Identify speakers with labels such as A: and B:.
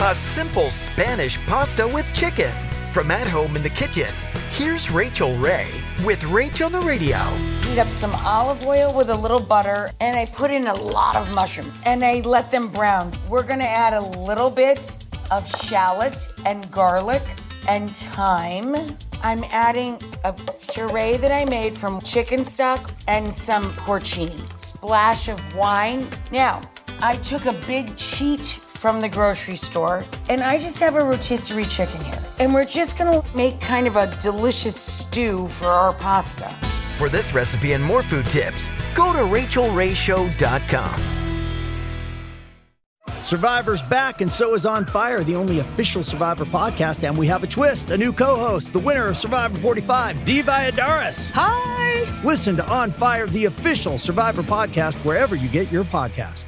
A: A simple Spanish pasta with chicken. From at home in the kitchen, here's Rachael Ray with Rach on the Radio.
B: Heat up some olive oil with a little butter, and I put in a lot of mushrooms and I let them brown. We're gonna add a little bit of shallot and garlic and thyme. I'm adding a puree that I made from chicken stock and some porcini. Splash of wine. Now, I took a big cheat from the grocery store and I just have a rotisserie chicken here. And we're just gonna make kind of a delicious stew for our pasta.
A: For this recipe and more food tips, go to rachaelrayshow.com.
C: Survivor's back, and so is On Fire, the only official Survivor podcast. And we have a twist a new co host, the winner of Survivor 45, Dee Valladares.
D: Hi!
C: Listen to On Fire, the official Survivor podcast, wherever you get your podcast.